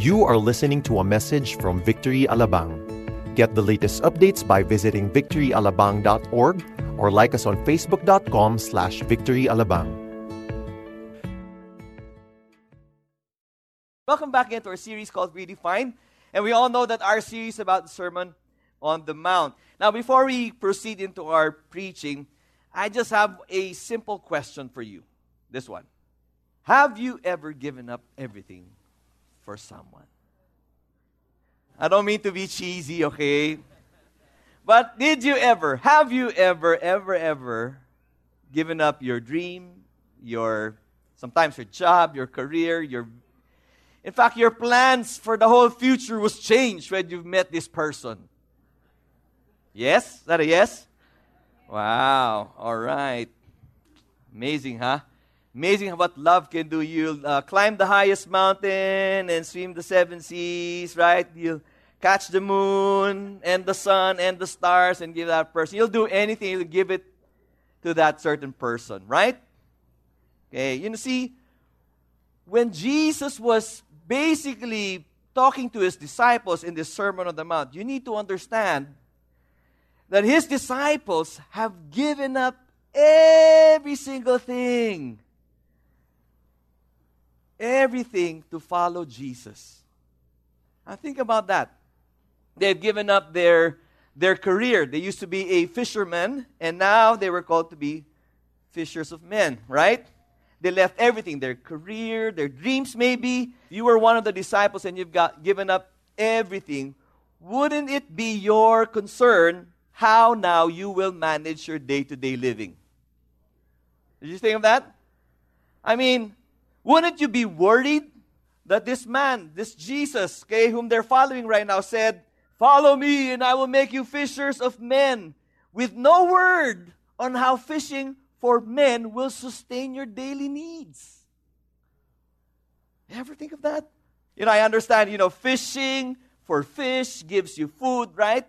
You are listening to a message from Victory Alabang. Get the latest updates by visiting victoryalabang.org or like us on facebook.com slash victoryalabang. Welcome back into our series called Redefine. And we all know that our series about the Sermon on the Mount. Now, before we proceed into our preaching, I just have a simple question for you. This one Have you ever given up everything for someone? I don't mean to be cheesy, okay? But did you ever, have you ever, ever, ever given up your dream, your sometimes your job, your career, your in fact, your plans for the whole future was changed when you met this person. Yes? Is that a yes? Wow. All right. Amazing, huh? Amazing what love can do. You'll uh, climb the highest mountain and swim the seven seas, right? You'll catch the moon and the sun and the stars and give that person. You'll do anything, you'll give it to that certain person, right? Okay, you know, see, when Jesus was basically talking to his disciples in this Sermon on the Mount, you need to understand that his disciples have given up every single thing. Everything to follow Jesus. Now think about that. They've given up their, their career. They used to be a fisherman, and now they were called to be fishers of men, right? They left everything their career, their dreams, maybe. You were one of the disciples and you've got given up everything. Wouldn't it be your concern how now you will manage your day to day living? Did you think of that? I mean, wouldn't you be worried that this man, this Jesus, okay, whom they're following right now, said, Follow me and I will make you fishers of men, with no word on how fishing for men will sustain your daily needs. ever think of that? You know, I understand, you know, fishing for fish gives you food, right?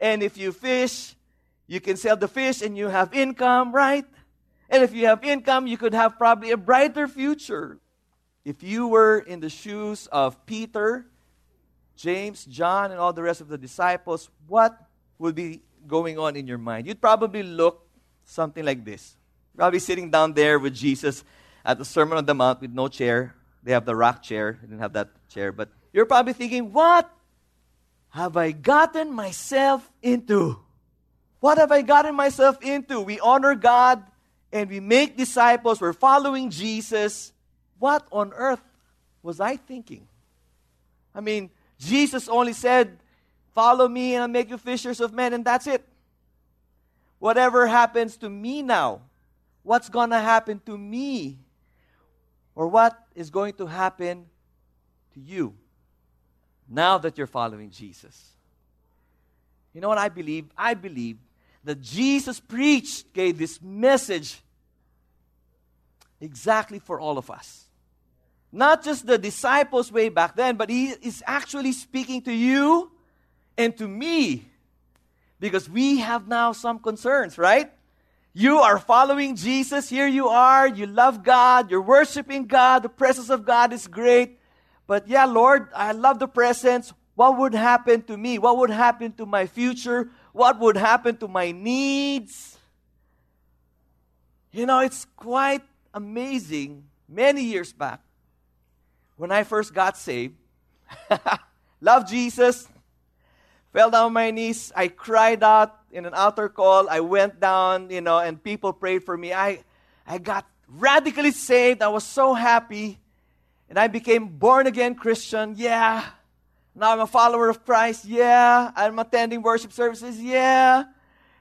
And if you fish, you can sell the fish and you have income, right? And if you have income, you could have probably a brighter future. If you were in the shoes of Peter, James, John, and all the rest of the disciples, what would be going on in your mind? You'd probably look something like this. Probably sitting down there with Jesus at the Sermon on the Mount with no chair. They have the rock chair. They didn't have that chair. But you're probably thinking, what have I gotten myself into? What have I gotten myself into? We honor God and we make disciples. We're following Jesus. What on earth was I thinking? I mean, Jesus only said, Follow me and I'll make you fishers of men, and that's it. Whatever happens to me now, what's going to happen to me or what is going to happen to you now that you're following Jesus. You know what I believe? I believe that Jesus preached gave this message exactly for all of us. Not just the disciples way back then, but he is actually speaking to you and to me because we have now some concerns, right? You are following Jesus. Here you are. You love God. You're worshiping God. The presence of God is great. But yeah, Lord, I love the presence. What would happen to me? What would happen to my future? What would happen to my needs? You know, it's quite amazing. Many years back, when I first got saved, love Jesus, fell down on my knees, I cried out, in an altar call. I went down, you know, and people prayed for me. I, I got radically saved. I was so happy. And I became born again Christian. Yeah. Now I'm a follower of Christ. Yeah. I'm attending worship services. Yeah.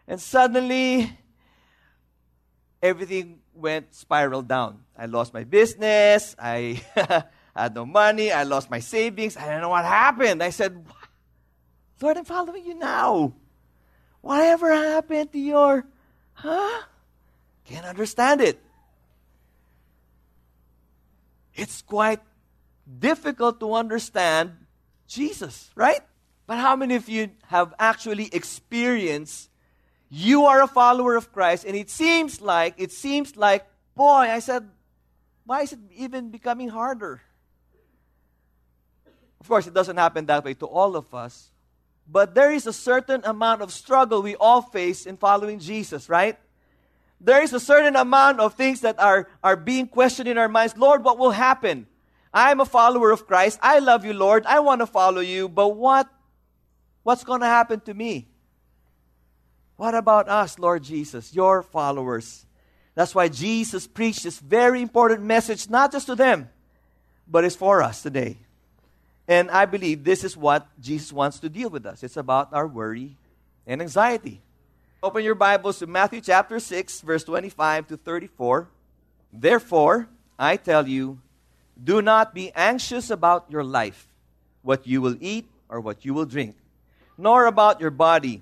And suddenly, everything went spiral down. I lost my business. I had no money. I lost my savings. I don't know what happened. I said, Lord, I'm following you now. Whatever happened to your, huh? Can't understand it. It's quite difficult to understand Jesus, right? But how many of you have actually experienced you are a follower of Christ and it seems like, it seems like, boy, I said, why is it even becoming harder? Of course, it doesn't happen that way to all of us. But there is a certain amount of struggle we all face in following Jesus, right? There is a certain amount of things that are, are being questioned in our minds. Lord, what will happen? I'm a follower of Christ. I love you, Lord. I want to follow you. But what? What's going to happen to me? What about us, Lord Jesus, your followers? That's why Jesus preached this very important message, not just to them, but it's for us today. And I believe this is what Jesus wants to deal with us. It's about our worry and anxiety. Open your Bibles to Matthew chapter 6, verse 25 to 34. Therefore, I tell you, do not be anxious about your life, what you will eat or what you will drink, nor about your body,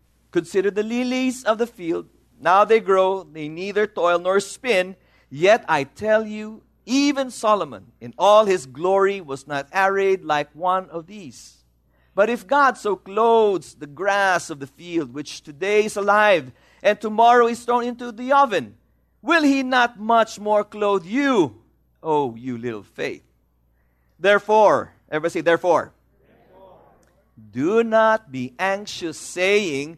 Consider the lilies of the field. Now they grow, they neither toil nor spin. Yet I tell you, even Solomon, in all his glory, was not arrayed like one of these. But if God so clothes the grass of the field, which today is alive and tomorrow is thrown into the oven, will he not much more clothe you, O you little faith? Therefore, everybody say, therefore. therefore. Do not be anxious, saying,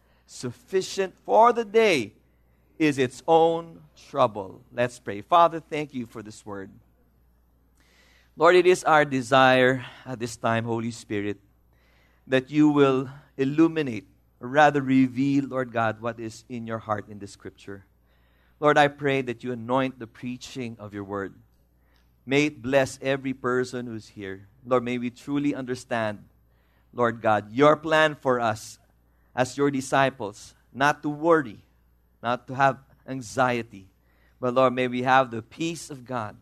Sufficient for the day is its own trouble. Let's pray. Father, thank you for this word. Lord, it is our desire at this time, Holy Spirit, that you will illuminate, or rather reveal, Lord God, what is in your heart in the scripture. Lord, I pray that you anoint the preaching of your word. May it bless every person who's here. Lord, may we truly understand, Lord God, your plan for us as your disciples, not to worry, not to have anxiety, but Lord, may we have the peace of God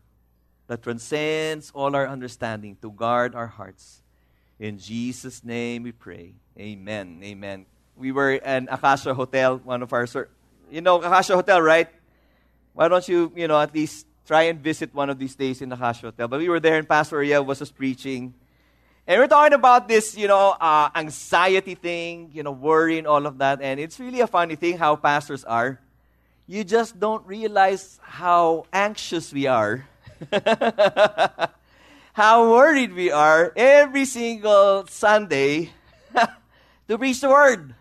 that transcends all our understanding to guard our hearts. In Jesus' name we pray. Amen. Amen. We were in Acacia Hotel, one of our, you know, Acacia Hotel, right? Why don't you, you know, at least try and visit one of these days in Acacia Hotel? But we were there and Pastor Ariel was just preaching. And we're talking about this, you know, uh, anxiety thing, you know, worry and all of that. And it's really a funny thing how pastors are. You just don't realize how anxious we are How worried we are every single Sunday to preach the word.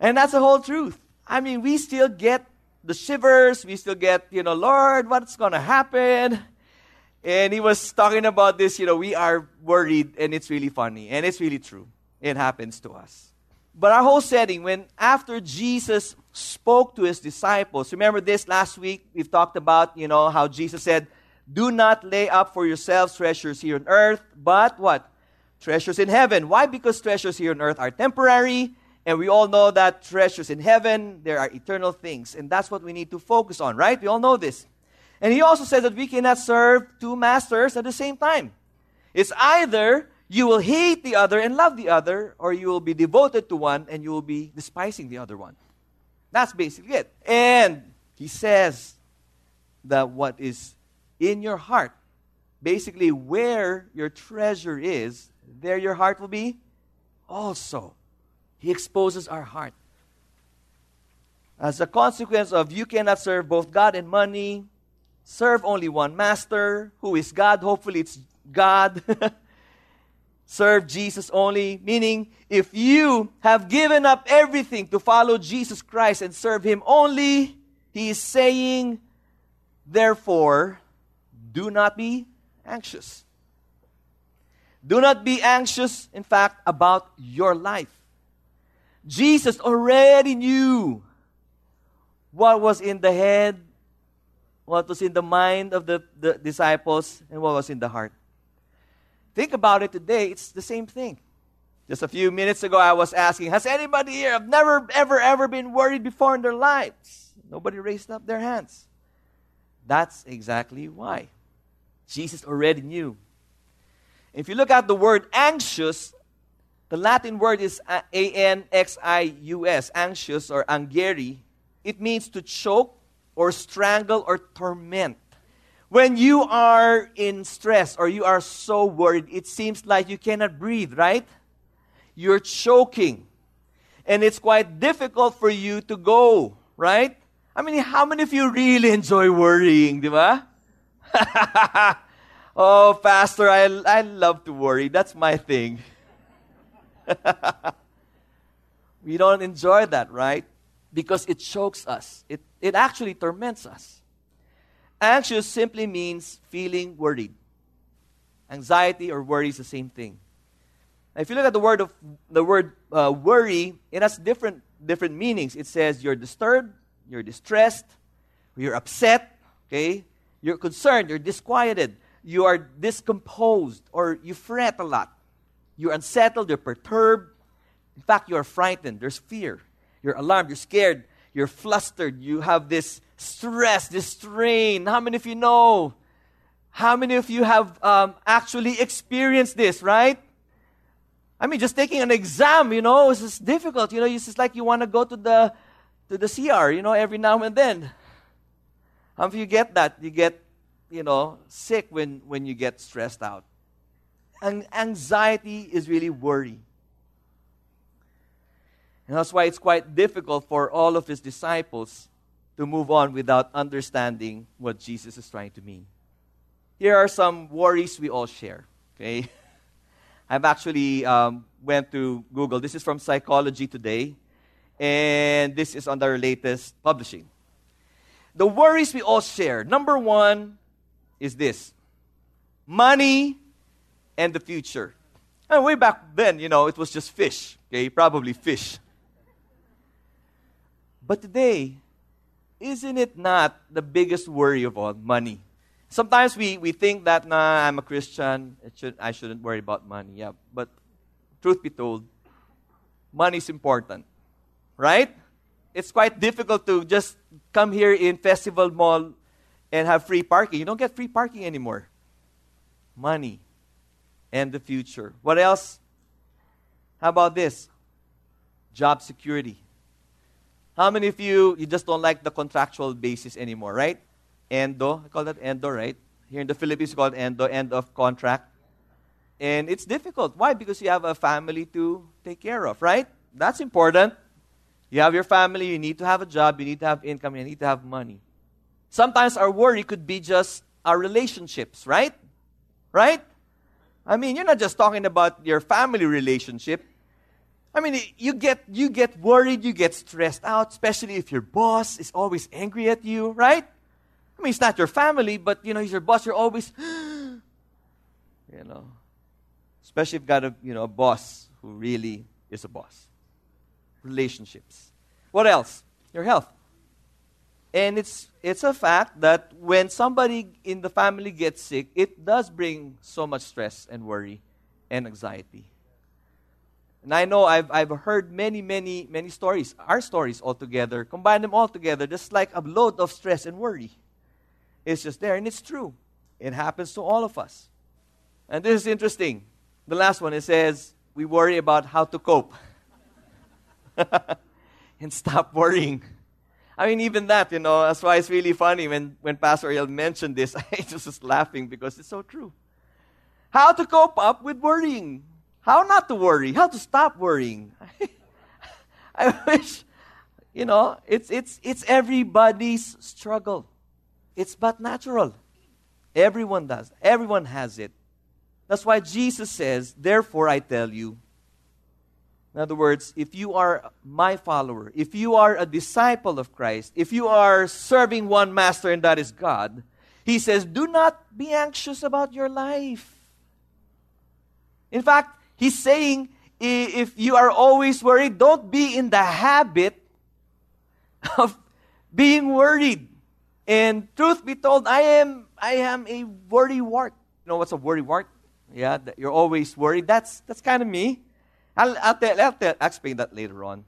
And that's the whole truth. I mean, we still get the shivers, we still get, you know, Lord, what's going to happen? And he was talking about this, you know, we are worried, and it's really funny, and it's really true. It happens to us. But our whole setting, when after Jesus spoke to his disciples, remember this last week, we've talked about, you know, how Jesus said, do not lay up for yourselves treasures here on earth, but what? Treasures in heaven. Why? Because treasures here on earth are temporary, and we all know that treasures in heaven, there are eternal things. And that's what we need to focus on, right? We all know this. And he also says that we cannot serve two masters at the same time. It's either you will hate the other and love the other, or you will be devoted to one and you will be despising the other one. That's basically it. And he says that what is in your heart. Basically, where your treasure is, there your heart will be also. He exposes our heart. As a consequence of you cannot serve both God and money, serve only one master, who is God. Hopefully, it's God. serve Jesus only, meaning if you have given up everything to follow Jesus Christ and serve Him only, He is saying, therefore, do not be anxious. Do not be anxious, in fact, about your life. Jesus already knew what was in the head, what was in the mind of the, the disciples, and what was in the heart. Think about it today, it's the same thing. Just a few minutes ago, I was asking, Has anybody here have never, ever, ever been worried before in their lives? Nobody raised up their hands. That's exactly why. Jesus already knew. If you look at the word anxious, the Latin word is A N X I U S, anxious or angere. It means to choke or strangle or torment. When you are in stress or you are so worried, it seems like you cannot breathe, right? You're choking. And it's quite difficult for you to go, right? I mean, how many of you really enjoy worrying, di ba? oh, Pastor, I, I love to worry. That's my thing. we don't enjoy that, right? Because it chokes us, it, it actually torments us. Anxious simply means feeling worried. Anxiety or worry is the same thing. If you look at the word of the word uh, worry, it has different different meanings. It says you're disturbed, you're distressed, you're upset, okay? You're concerned, you're disquieted, you are discomposed, or you fret a lot. You're unsettled, you're perturbed. In fact, you are frightened. There's fear. You're alarmed, you're scared, you're flustered, you have this stress, this strain. How many of you know? How many of you have um, actually experienced this, right? I mean, just taking an exam, you know, it's just difficult. You know, it's just like you want to go to the to the CR, you know, every now and then. How many of you get that? You get, you know, sick when, when you get stressed out. And anxiety is really worry. And that's why it's quite difficult for all of his disciples to move on without understanding what Jesus is trying to mean. Here are some worries we all share. Okay, I've actually um, went to Google. This is from Psychology Today, and this is on their latest publishing. The worries we all share. Number one is this: money and the future. And way back then, you know, it was just fish. Okay, probably fish. But today, isn't it not the biggest worry of all? Money. Sometimes we, we think that, nah, I'm a Christian, should, I shouldn't worry about money. Yeah, but truth be told, money is important. Right? It's quite difficult to just come here in Festival Mall and have free parking. You don't get free parking anymore. Money and the future. What else? How about this? Job security. How many of you, you just don't like the contractual basis anymore, right? Endo, I call that endo, right? Here in the Philippines, called endo, end of contract. And it's difficult. Why? Because you have a family to take care of, right? That's important. You have your family, you need to have a job, you need to have income, you need to have money. Sometimes our worry could be just our relationships, right? Right? I mean, you're not just talking about your family relationship. I mean, you get, you get worried, you get stressed out, especially if your boss is always angry at you, right? I mean, it's not your family, but, you know, he's your boss, you're always, you know, especially if you've got a, you know, a boss who really is a boss. Relationships. What else? Your health. And it's, it's a fact that when somebody in the family gets sick, it does bring so much stress and worry and anxiety. And I know I've, I've heard many, many, many stories, our stories all together, combine them all together, just like a load of stress and worry. It's just there, and it's true. It happens to all of us. And this is interesting. The last one, it says, we worry about how to cope. and stop worrying. I mean, even that, you know, that's why it's really funny when, when Pastor Ariel mentioned this. I was just laughing because it's so true. How to cope up with worrying. How not to worry. How to stop worrying. I wish, you know, it's, it's, it's everybody's struggle. It's but natural. Everyone does. Everyone has it. That's why Jesus says, Therefore I tell you. In other words, if you are my follower, if you are a disciple of Christ, if you are serving one master and that is God, he says, Do not be anxious about your life. In fact, He's saying if you are always worried, don't be in the habit of being worried. And truth be told, I am I am a worry wart. You know what's a worry wart? Yeah, that you're always worried. That's that's kind of me. I'll, I'll, tell, I'll, tell, I'll explain that later on.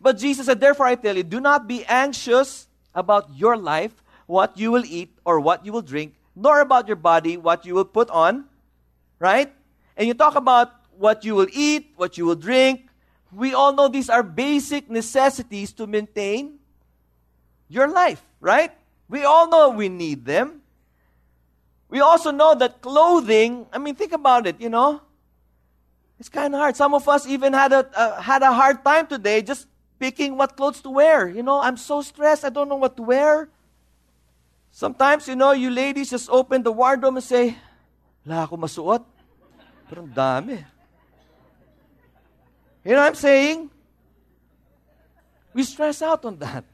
But Jesus said, Therefore I tell you, do not be anxious about your life, what you will eat or what you will drink, nor about your body, what you will put on. Right? And you talk about what you will eat, what you will drink. We all know these are basic necessities to maintain your life, right? We all know we need them. We also know that clothing, I mean, think about it, you know. It's kind of hard. Some of us even had a, uh, had a hard time today just picking what clothes to wear. You know, I'm so stressed, I don't know what to wear. Sometimes, you know, you ladies just open the wardrobe and say, wala ako masuot. Pero dami. You know what I'm saying? We stress out on that.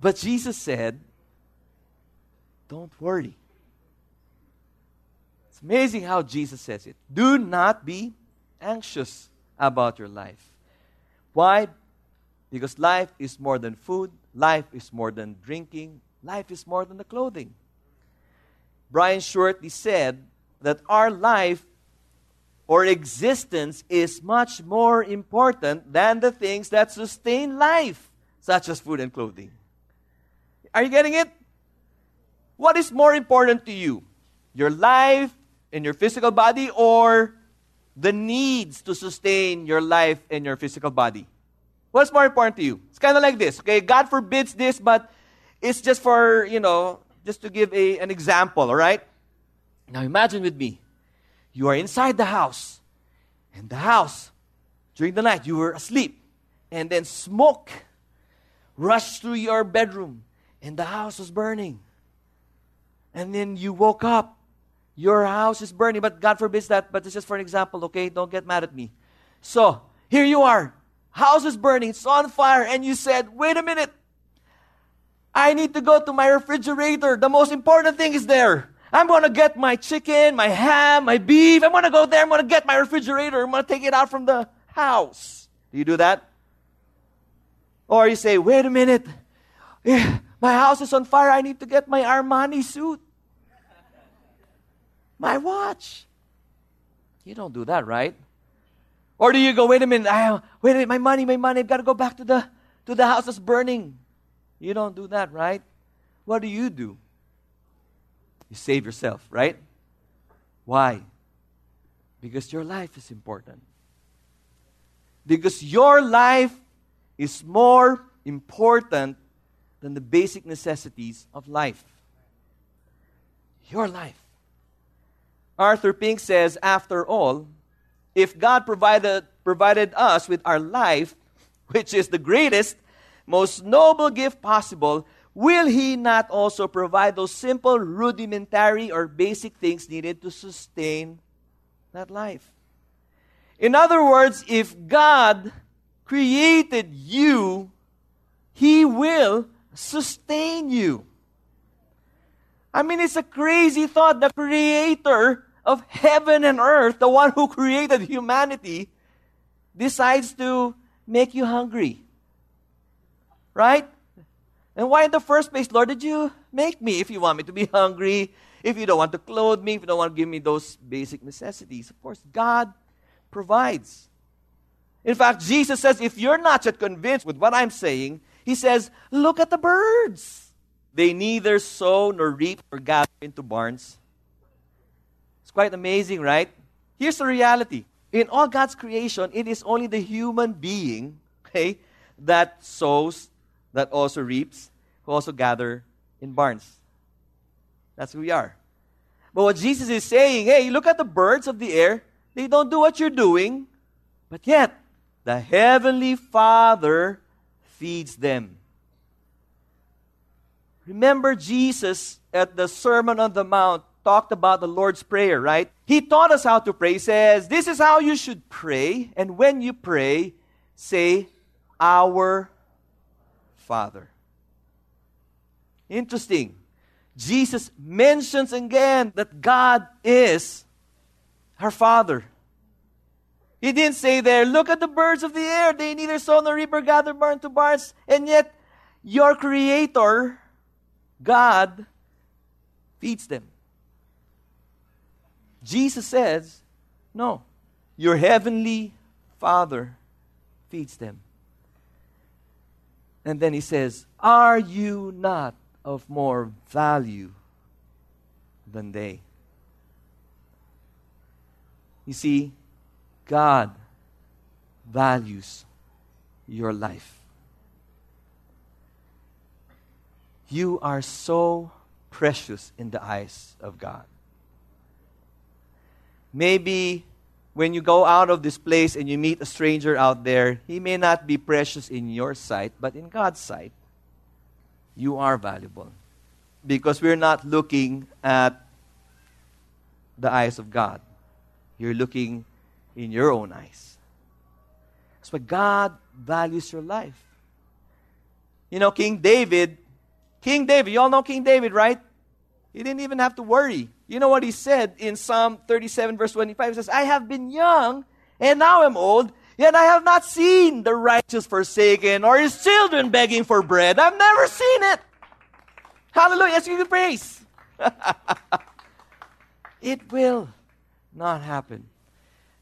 But Jesus said, don't worry. It's amazing how Jesus says it. Do not be anxious about your life. Why? Because life is more than food, life is more than drinking, life is more than the clothing. Brian Shorty said that our life or existence is much more important than the things that sustain life, such as food and clothing. Are you getting it? What is more important to you? Your life and your physical body or the needs to sustain your life and your physical body? What's more important to you? It's kind of like this, okay? God forbids this, but it's just for, you know, just to give a, an example, all right? Now imagine with me, you are inside the house, and the house, during the night, you were asleep, and then smoke rushed through your bedroom, and the house was burning and then you woke up, your house is burning. But God forbids that. But it's just for an example, okay? Don't get mad at me. So here you are, house is burning, it's on fire, and you said, wait a minute. I need to go to my refrigerator. The most important thing is there. I'm going to get my chicken, my ham, my beef. I'm going to go there. I'm going to get my refrigerator. I'm going to take it out from the house. Do you do that? Or you say, wait a minute. My house is on fire. I need to get my Armani suit. My watch. You don't do that, right? Or do you go, wait a minute, I, wait a minute, my money, my money, I've got to go back to the, to the house that's burning. You don't do that, right? What do you do? You save yourself, right? Why? Because your life is important. Because your life is more important than the basic necessities of life. Your life. Arthur Pink says, after all, if God provided, provided us with our life, which is the greatest, most noble gift possible, will He not also provide those simple, rudimentary, or basic things needed to sustain that life? In other words, if God created you, He will sustain you. I mean, it's a crazy thought. The creator of heaven and earth, the one who created humanity, decides to make you hungry. Right? And why in the first place, Lord, did you make me if you want me to be hungry, if you don't want to clothe me, if you don't want to give me those basic necessities? Of course, God provides. In fact, Jesus says, if you're not yet convinced with what I'm saying, he says, Look at the birds. They neither sow nor reap nor gather into barns. It's quite amazing, right? Here's the reality. In all God's creation, it is only the human being, okay, that sows, that also reaps, who also gather in barns. That's who we are. But what Jesus is saying, hey, look at the birds of the air. They don't do what you're doing, but yet the Heavenly Father feeds them. Remember, Jesus at the Sermon on the Mount talked about the Lord's Prayer, right? He taught us how to pray. He says, This is how you should pray. And when you pray, say, Our Father. Interesting. Jesus mentions again that God is her Father. He didn't say there, look at the birds of the air. They neither sow nor reap or gather barn to barns. And yet, your creator, God, feeds them. Jesus says, no, your heavenly Father feeds them. And then he says, Are you not of more value than they? You see, God values your life. You are so precious in the eyes of God. Maybe when you go out of this place and you meet a stranger out there, he may not be precious in your sight, but in God's sight, you are valuable. Because we're not looking at the eyes of God, you're looking in your own eyes. That's why God values your life. You know, King David King David, you all know King David, right? He didn't even have to worry. You know what he said in Psalm 37, verse 25? He says, I have been young, and now I'm old, yet I have not seen the righteous forsaken or his children begging for bread. I've never seen it. Hallelujah. Let's give you praise. it will not happen.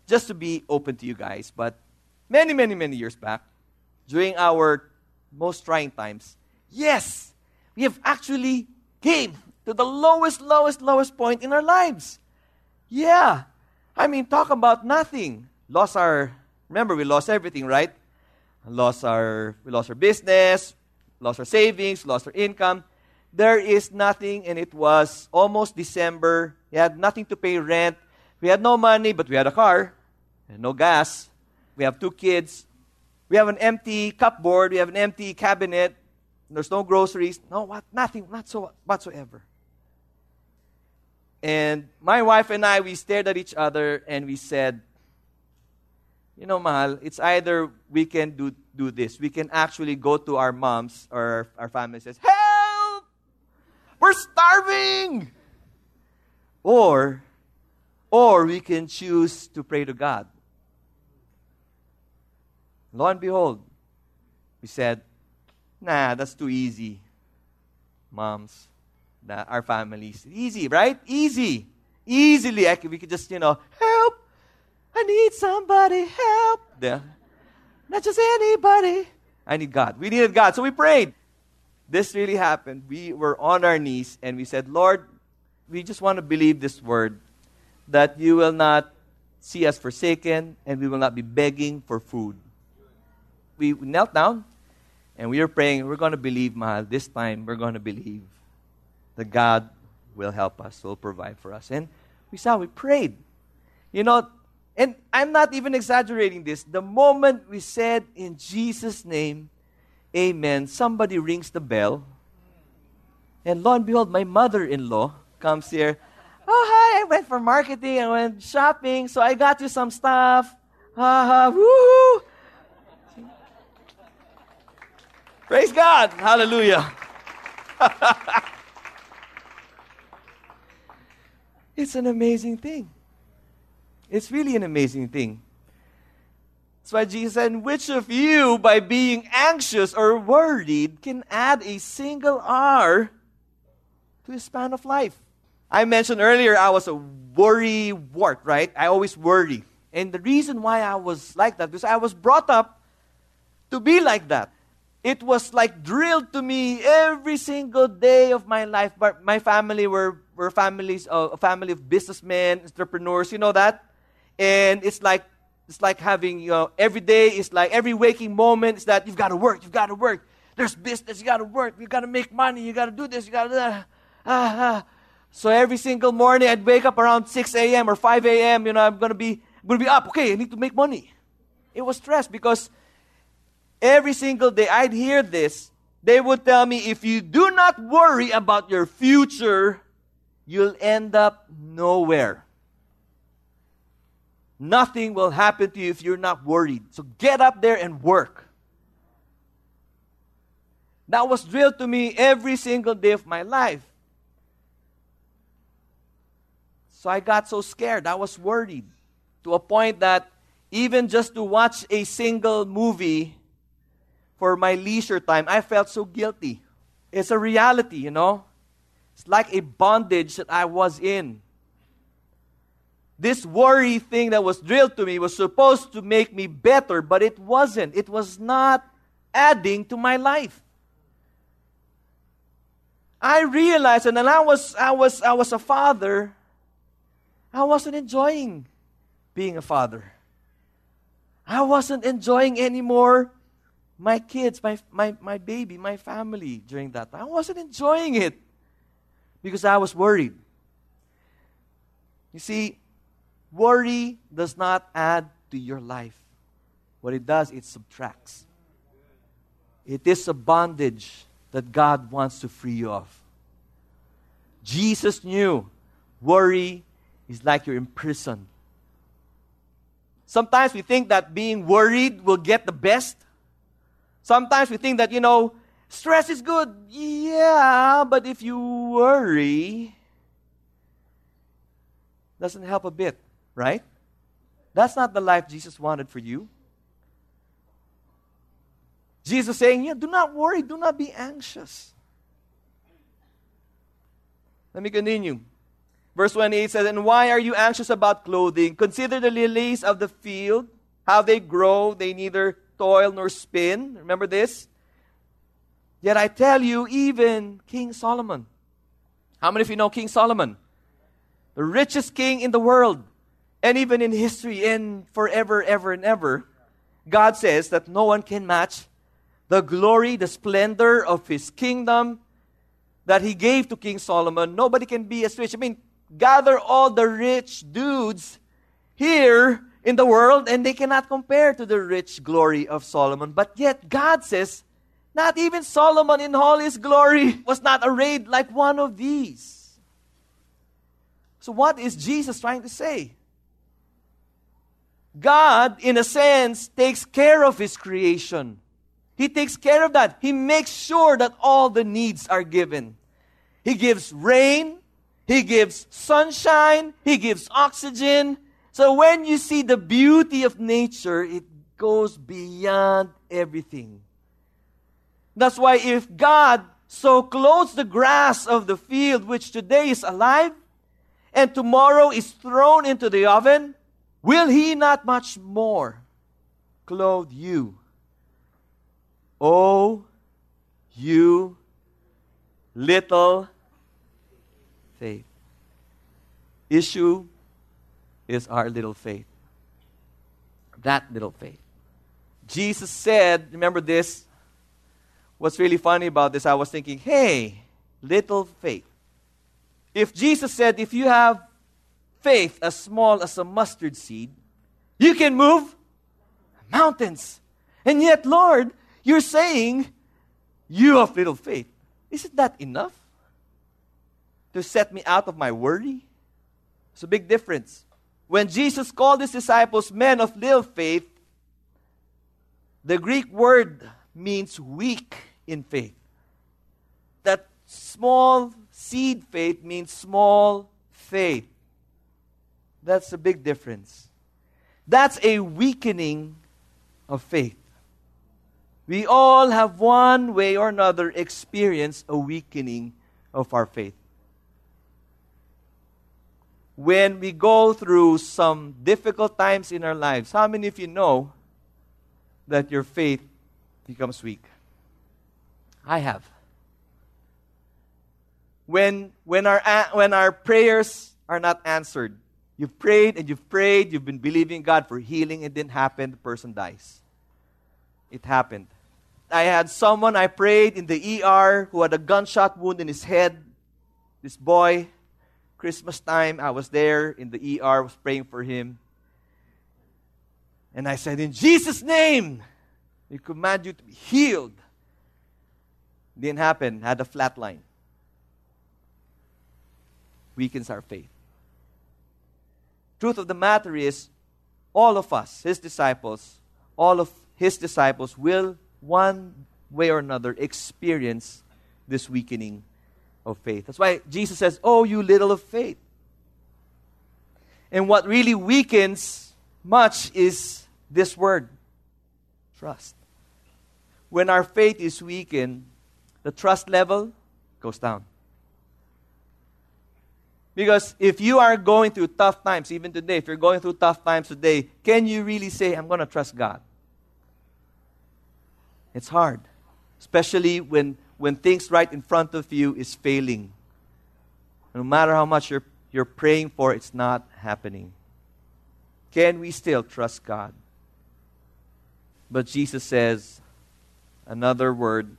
Just to be open to you guys, but many, many, many years back, during our most trying times, yes, we have actually came to the lowest, lowest, lowest point in our lives. Yeah. I mean, talk about nothing. Lost our, remember, we lost everything, right? Lost our, we lost our business, lost our savings, lost our income. There is nothing, and it was almost December. We had nothing to pay rent. We had no money, but we had a car and no gas. We have two kids. We have an empty cupboard. We have an empty cabinet. There's no groceries. No, what? Nothing, not so whatsoever. And my wife and I, we stared at each other and we said, you know, Mahal, it's either we can do, do this. We can actually go to our moms or our, family says, Help! We're starving! Or, or we can choose to pray to God. Lo and behold, we said, Nah, that's too easy. Moms, that our families. Easy, right? Easy. Easily, I could, we could just, you know, help. I need somebody, help. Yeah. Not just anybody. I need God. We needed God. So we prayed. This really happened. We were on our knees and we said, Lord, we just want to believe this word that you will not see us forsaken and we will not be begging for food. We knelt down and we were praying, we're going to believe, Mahal, this time we're going to believe that God will help us, will provide for us. And we saw, we prayed. You know, and I'm not even exaggerating this. The moment we said in Jesus' name, Amen, somebody rings the bell. And lo and behold, my mother in law comes here. Oh, hi, I went for marketing, I went shopping, so I got you some stuff. Ha ha, woo! Praise God. Hallelujah. it's an amazing thing. It's really an amazing thing. That's why Jesus said, Which of you, by being anxious or worried, can add a single hour to his span of life? I mentioned earlier I was a worry wart, right? I always worry. And the reason why I was like that is I was brought up to be like that it was like drilled to me every single day of my life. But my family were, were families, uh, a family of businessmen, entrepreneurs, you know that? And it's like, it's like having, you know, every day is like, every waking moment is that you've got to work, you've got to work. There's business, you got to work, you got to make money, you got to do this, you got to that. Ah, ah. So every single morning I'd wake up around 6 a.m. or 5 a.m., you know, I'm to be, I'm to be up. Okay, I need to make money. It was stress because every single day I'd hear this. They would tell me, if you do not worry about your future, you'll end up nowhere. Nothing will happen to you if you're not worried. So get up there and work. That was drilled to me every single day of my life. So I got so scared. I was worried to a point that even just to watch a single movie for my leisure time, I felt so guilty. It's a reality, you know? It's like a bondage that I was in. This worry thing that was drilled to me was supposed to make me better, but it wasn't. It was not adding to my life. I realized, and then I was, I was, I was a father. I wasn't enjoying being a father. I wasn't enjoying anymore my kids, my, my, my baby, my family during that. I wasn't enjoying it because I was worried. You see, worry does not add to your life. What it does, it subtracts. It is a bondage that God wants to free you of. Jesus knew worry is like you're in prison. Sometimes we think that being worried will get the best. Sometimes we think that, you know, stress is good. Yeah, but if you worry, doesn't help a bit, right? That's not the life Jesus wanted for you. Jesus saying, yeah, do not worry, do not be anxious. Let me continue. Verse 28 says, And why are you anxious about clothing? Consider the lilies of the field, how they grow, they neither toil nor spin. Remember this? Yet I tell you, even King Solomon. How many of you know King Solomon? The richest king in the world, and even in history, and forever, ever, and ever. God says that no one can match the glory, the splendor of his kingdom that he gave to King Solomon. Nobody can be as rich. I mean, gather all the rich dudes here in the world, and they cannot compare to the rich glory of Solomon. But yet, God says, not even Solomon in all his glory was not arrayed like one of these. So, what is Jesus trying to say? God, in a sense, takes care of his creation. He takes care of that. He makes sure that all the needs are given. He gives rain, He gives sunshine, He gives oxygen, so when you see the beauty of nature, it goes beyond everything. That's why if God so clothes the grass of the field, which today is alive, and tomorrow is thrown into the oven, will He not much more clothe you? Oh, you little faith. Issue is our little faith. That little faith. Jesus said, remember this? What's really funny about this, I was thinking, hey, little faith. If Jesus said, if you have faith as small as a mustard seed, you can move mountains. And yet, Lord, you're saying you have little faith. Isn't that enough to set me out of my worry? It's a big difference. When Jesus called his disciples men of little faith, the Greek word means weak in faith. That small seed faith means small faith. That's a big difference. That's a weakening of faith. We all have one way or another experienced a weakening of our faith when we go through some difficult times in our lives, how many of you know that your faith becomes weak? I have. When, when, our, when our prayers are not answered, you've prayed and you've prayed, you've been believing God for healing, it didn't happen, the person dies. It happened. I had someone I prayed in the ER who had a gunshot wound in his head. This boy, Christmas time, I was there in the ER, was praying for him. And I said, In Jesus' name, we command you to be healed. Didn't happen, had a flat line. Weakens our faith. Truth of the matter is, all of us, his disciples, all of his disciples will one way or another experience this weakening of faith. That's why Jesus says, Oh, you little of faith. And what really weakens much is this word trust. When our faith is weakened, the trust level goes down. Because if you are going through tough times, even today, if you're going through tough times today, can you really say, I'm going to trust God? It's hard, especially when, when things right in front of you is failing. No matter how much you're, you're praying for, it's not happening. Can we still trust God? But Jesus says another word,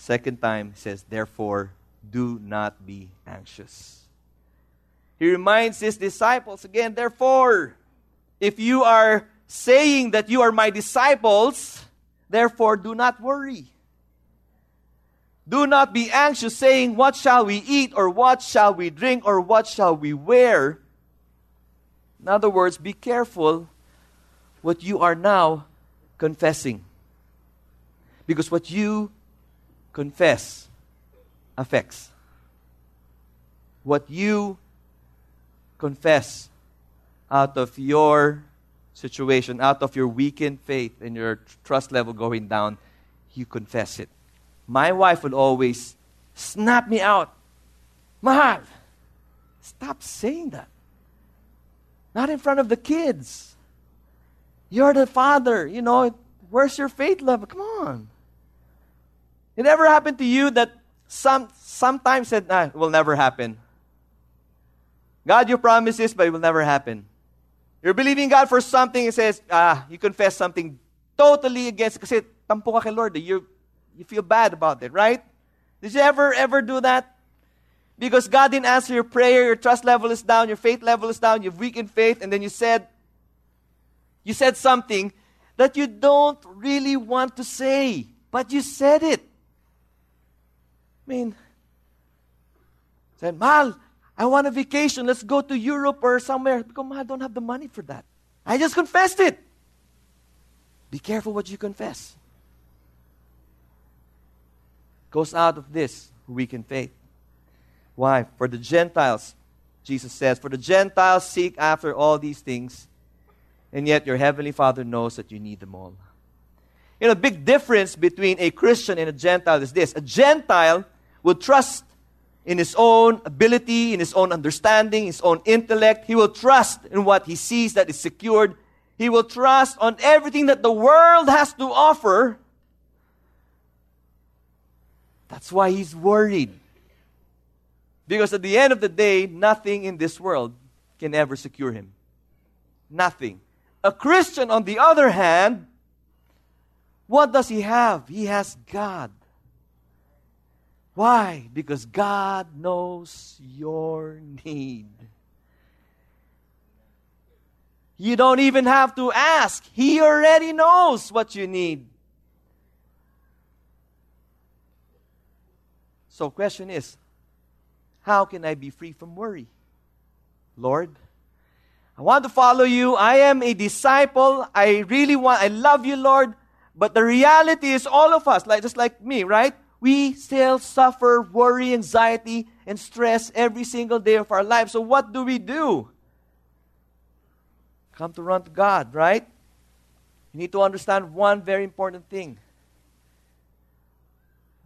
second time, he says, Therefore, do not be anxious. He reminds his disciples again, Therefore, if you are saying that you are my disciples, therefore do not worry. Do not be anxious, saying, What shall we eat, or what shall we drink, or what shall we wear? In other words, be careful what you are now confessing. Because what you confess affects. What you confess out of your situation, out of your weakened faith and your trust level going down, you confess it. My wife would always snap me out. Mahal, stop saying that. Not in front of the kids. You're the father. You know, where's your faith level? Come on. It ever happened to you that some sometimes said, nah, it will never happen. God, you promise this, but it will never happen. You're believing God for something, it says, ah, you confess something totally against, kasi tampo ka kay Lord, you, you feel bad about it, right? Did you ever, ever do that? Because God didn't answer your prayer, your trust level is down, your faith level is down, you've weakened faith, and then you said, you said something that you don't really want to say, but you said it. I mean, said, Mal, I want a vacation. Let's go to Europe or somewhere. Because Mal, I don't have the money for that. I just confessed it. Be careful what you confess. Goes out of this weakened faith. Why? For the Gentiles, Jesus says, For the Gentiles seek after all these things, and yet your heavenly Father knows that you need them all. You know, the big difference between a Christian and a Gentile is this a Gentile will trust in his own ability, in his own understanding, his own intellect. He will trust in what he sees that is secured. He will trust on everything that the world has to offer. That's why he's worried. Because at the end of the day, nothing in this world can ever secure him. Nothing. A Christian, on the other hand, what does he have? He has God. Why? Because God knows your need. You don't even have to ask, He already knows what you need. So, question is how can I be free from worry? Lord, I want to follow you. I am a disciple. I really want, I love you, Lord. But the reality is, all of us, like just like me, right? We still suffer worry, anxiety, and stress every single day of our life. So, what do we do? Come to run to God, right? You need to understand one very important thing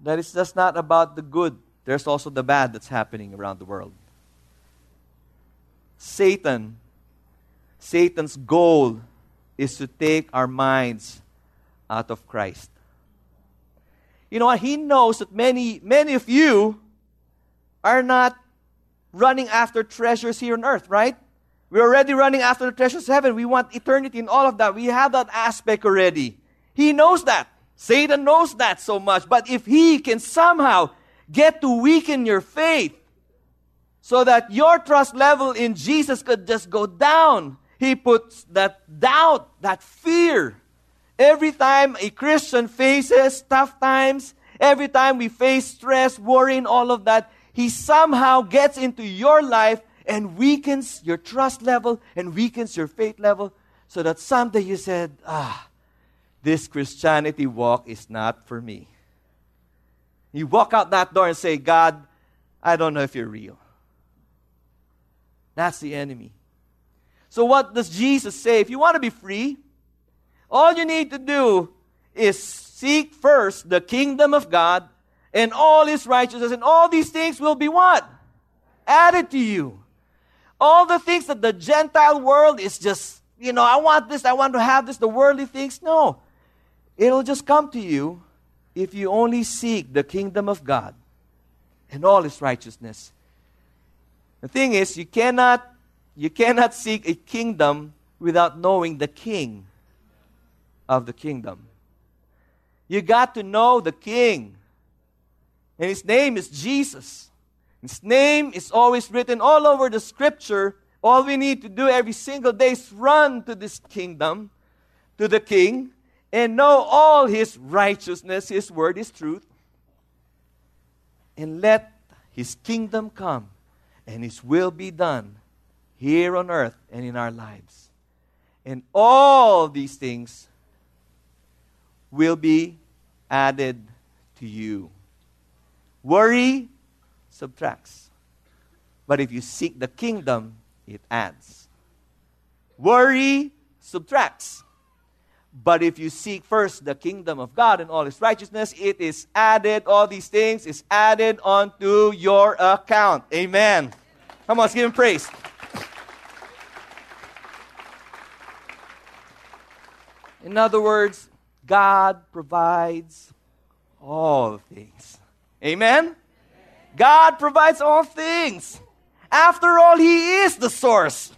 that it's just not about the good there's also the bad that's happening around the world. Satan, Satan's goal is to take our minds out of Christ. You know what? He knows that many, many of you are not running after treasures here on earth, right? We're already running after the treasures of heaven. We want eternity and all of that. We have that aspect already. He knows that. Satan knows that so much. But if he can somehow get to weaken your faith so that your trust level in Jesus could just go down. He puts that doubt, that fear. Every time a Christian faces tough times, every time we face stress, worry, and all of that, he somehow gets into your life and weakens your trust level and weakens your faith level so that someday you said, ah, this Christianity walk is not for me. You walk out that door and say, God, I don't know if you're real. That's the enemy. So, what does Jesus say? If you want to be free, All you need to do is seek first the kingdom of God and all his righteousness, and all these things will be what? Added to you. All the things that the Gentile world is just, you know, I want this, I want to have this, the worldly things. No. It'll just come to you if you only seek the kingdom of God and all his righteousness. The thing is, you cannot you cannot seek a kingdom without knowing the king of the kingdom. You got to know the king. And his name is Jesus. His name is always written all over the scripture. All we need to do every single day is run to this kingdom, to the king, and know all his righteousness, his word is truth. And let his kingdom come and his will be done here on earth and in our lives. And all these things will be added to you. Worry subtracts. But if you seek the kingdom, it adds. Worry subtracts. But if you seek first the kingdom of God and all his righteousness, it is added, all these things is added onto your account. Amen. Come on, let's give him praise. In other words, God provides all things. Amen? God provides all things. After all, He is the source.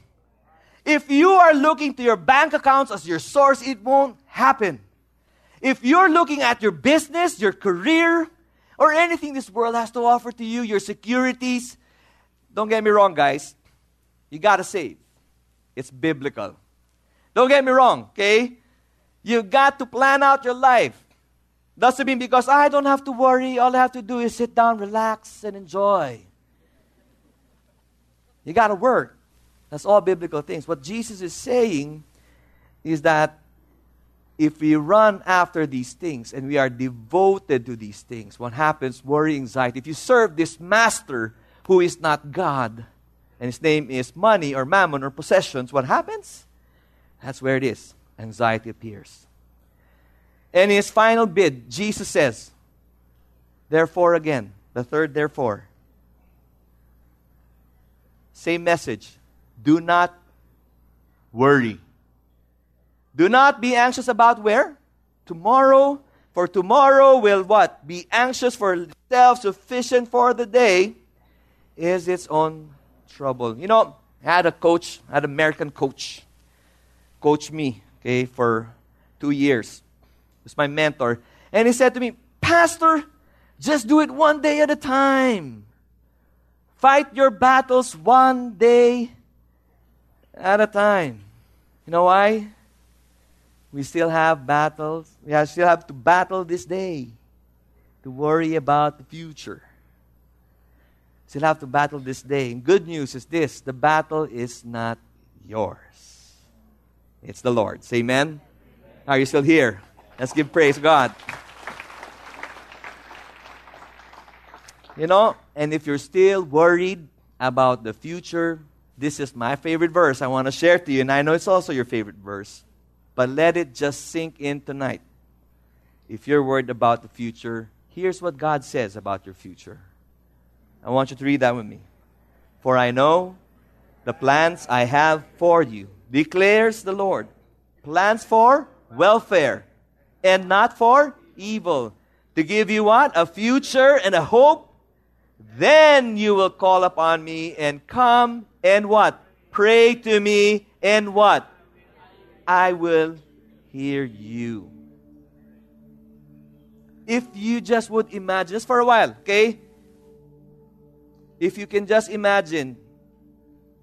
If you are looking to your bank accounts as your source, it won't happen. If you're looking at your business, your career, or anything this world has to offer to you, your securities, don't get me wrong, guys. You gotta save. It's biblical. Don't get me wrong, okay? You got to plan out your life. Doesn't mean because I don't have to worry, all I have to do is sit down, relax, and enjoy. You got to work. That's all biblical things. What Jesus is saying is that if we run after these things and we are devoted to these things, what happens? Worry, anxiety. If you serve this master who is not God, and his name is money or mammon or possessions, what happens? That's where it is anxiety appears. In his final bid, Jesus says, Therefore, again, the third therefore. Same message. Do not worry. Do not be anxious about where? Tomorrow. For tomorrow will what? Be anxious for itself, sufficient for the day is its own trouble. You know, I had a coach, I had an American coach, coach me okay, for two years. He was my mentor. And he said to me, Pastor, just do it one day at a time. Fight your battles one day at a time. You know why? We still have battles. We still have to battle this day to worry about the future. Still have to battle this day. And good news is this the battle is not yours. It's the Lord's. Amen? Are you still here? Let's give praise God. You know, and if you're still worried about the future, this is my favorite verse I want to share to you, and I know it's also your favorite verse. But let it just sink in tonight. If you're worried about the future, here's what God says about your future. I want you to read that with me. For I know the plans I have for you declares the Lord. Plans for welfare and not for evil. To give you what? A future and a hope. Then you will call upon me and come and what? Pray to me and what? I will hear you. If you just would imagine, just for a while, okay? If you can just imagine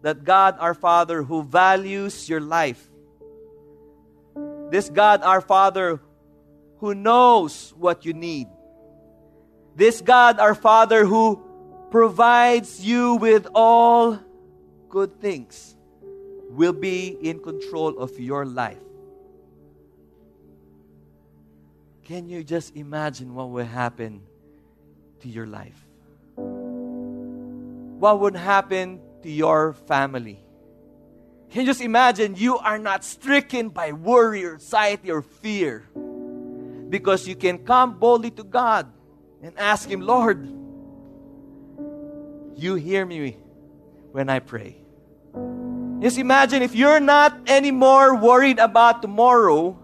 that God our Father who values your life, this God our Father who knows what you need, this God our Father who provides you with all good things, will be in control of your life. Can you just imagine what will happen to your life? What would happen to your family Can you just imagine you are not stricken by worry or anxiety or fear? Because you can come boldly to God and ask Him, Lord, you hear me when I pray. Just imagine if you're not anymore worried about tomorrow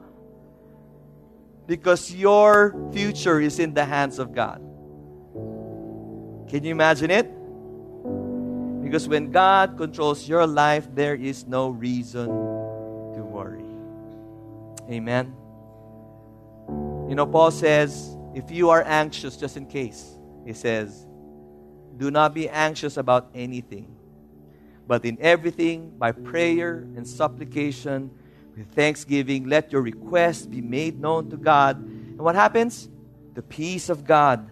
because your future is in the hands of God. Can you imagine it? Because when God controls your life, there is no reason to worry. Amen. You know, Paul says, if you are anxious, just in case, he says, do not be anxious about anything, but in everything, by prayer and supplication, with thanksgiving, let your requests be made known to God. And what happens? The peace of God,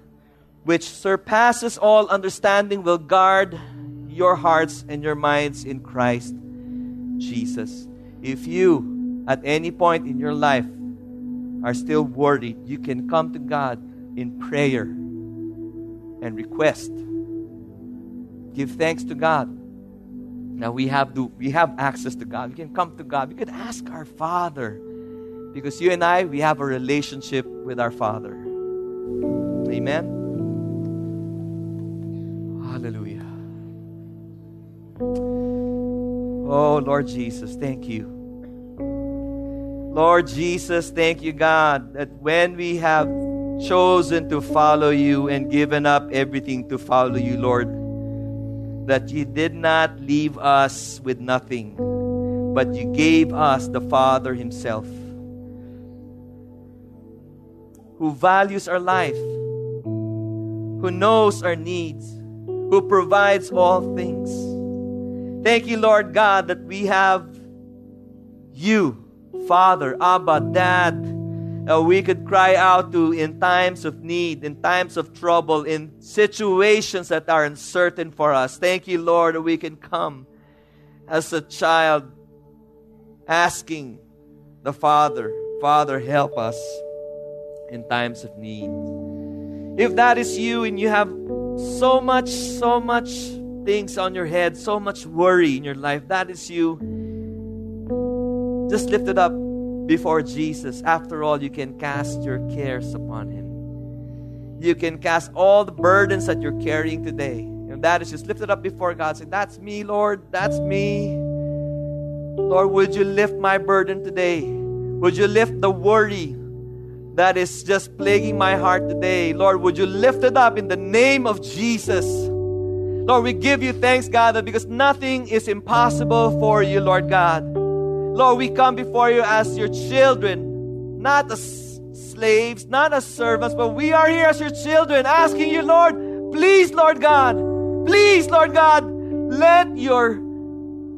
which surpasses all understanding, will guard your hearts and your minds in Christ Jesus. If you, at any point in your life, are still worried, you can come to God in prayer and request. Give thanks to God. Now we have to we have access to God. We can come to God. We can ask our Father. Because you and I, we have a relationship with our Father. Amen. Hallelujah. Oh, Lord Jesus, thank you. Lord Jesus, thank you, God, that when we have chosen to follow you and given up everything to follow you, Lord, that you did not leave us with nothing, but you gave us the Father Himself, who values our life, who knows our needs, who provides all things. Thank you, Lord God, that we have you, Father, Abba, Dad, uh, we could cry out to in times of need, in times of trouble, in situations that are uncertain for us. Thank you, Lord, that we can come as a child asking the Father, Father, help us in times of need. If that is you and you have so much, so much things on your head, so much worry in your life, that is you. Just lift it up before Jesus. After all, you can cast your cares upon Him. You can cast all the burdens that you're carrying today. And that is just lift it up before God. Say, That's me, Lord. That's me. Lord, would you lift my burden today? Would you lift the worry that is just plaguing my heart today? Lord, would you lift it up in the name of Jesus? Lord, we give you thanks, God, that because nothing is impossible for you, Lord God. Lord, we come before you as your children, not as slaves, not as servants, but we are here as your children, asking you, Lord, please, Lord God, please, Lord God, let your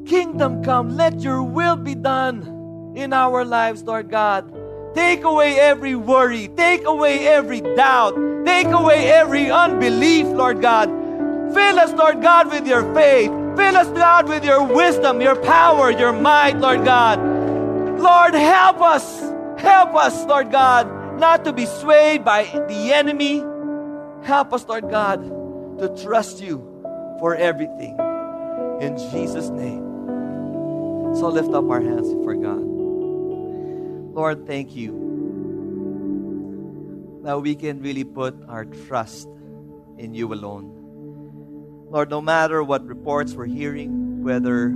kingdom come, let your will be done in our lives, Lord God. Take away every worry, take away every doubt, take away every unbelief, Lord God. Fill us, Lord God, with your faith. Fill us, God, with your wisdom, your power, your might, Lord God. Lord, help us. Help us, Lord God, not to be swayed by the enemy. Help us, Lord God, to trust you for everything. In Jesus' name. So lift up our hands before God. Lord, thank you that we can really put our trust in you alone. Lord, no matter what reports we're hearing, whether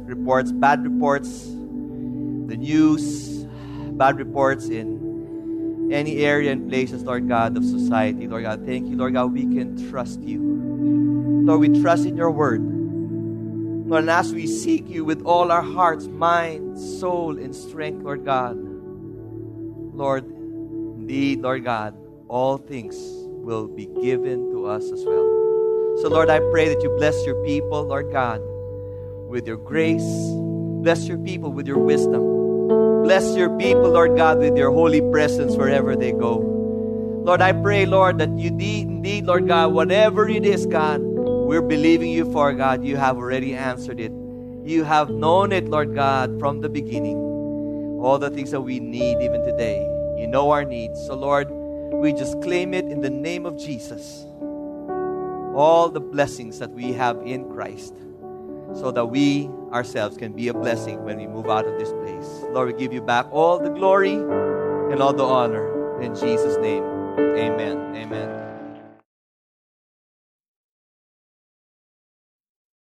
reports, bad reports, the news, bad reports in any area and places, Lord God, of society, Lord God, thank you, Lord God, we can trust you. Lord, we trust in your word. Lord, and as we seek you with all our hearts, mind, soul, and strength, Lord God, Lord, indeed, Lord God, all things will be given to us as well. So, Lord, I pray that you bless your people, Lord God, with your grace. Bless your people with your wisdom. Bless your people, Lord God, with your holy presence wherever they go. Lord, I pray, Lord, that you indeed, indeed, Lord God, whatever it is, God, we're believing you for, God, you have already answered it. You have known it, Lord God, from the beginning. All the things that we need even today. You know our needs. So, Lord, we just claim it in the name of Jesus all the blessings that we have in Christ so that we ourselves can be a blessing when we move out of this place. Lord, we give you back all the glory and all the honor. In Jesus' name, amen. Amen.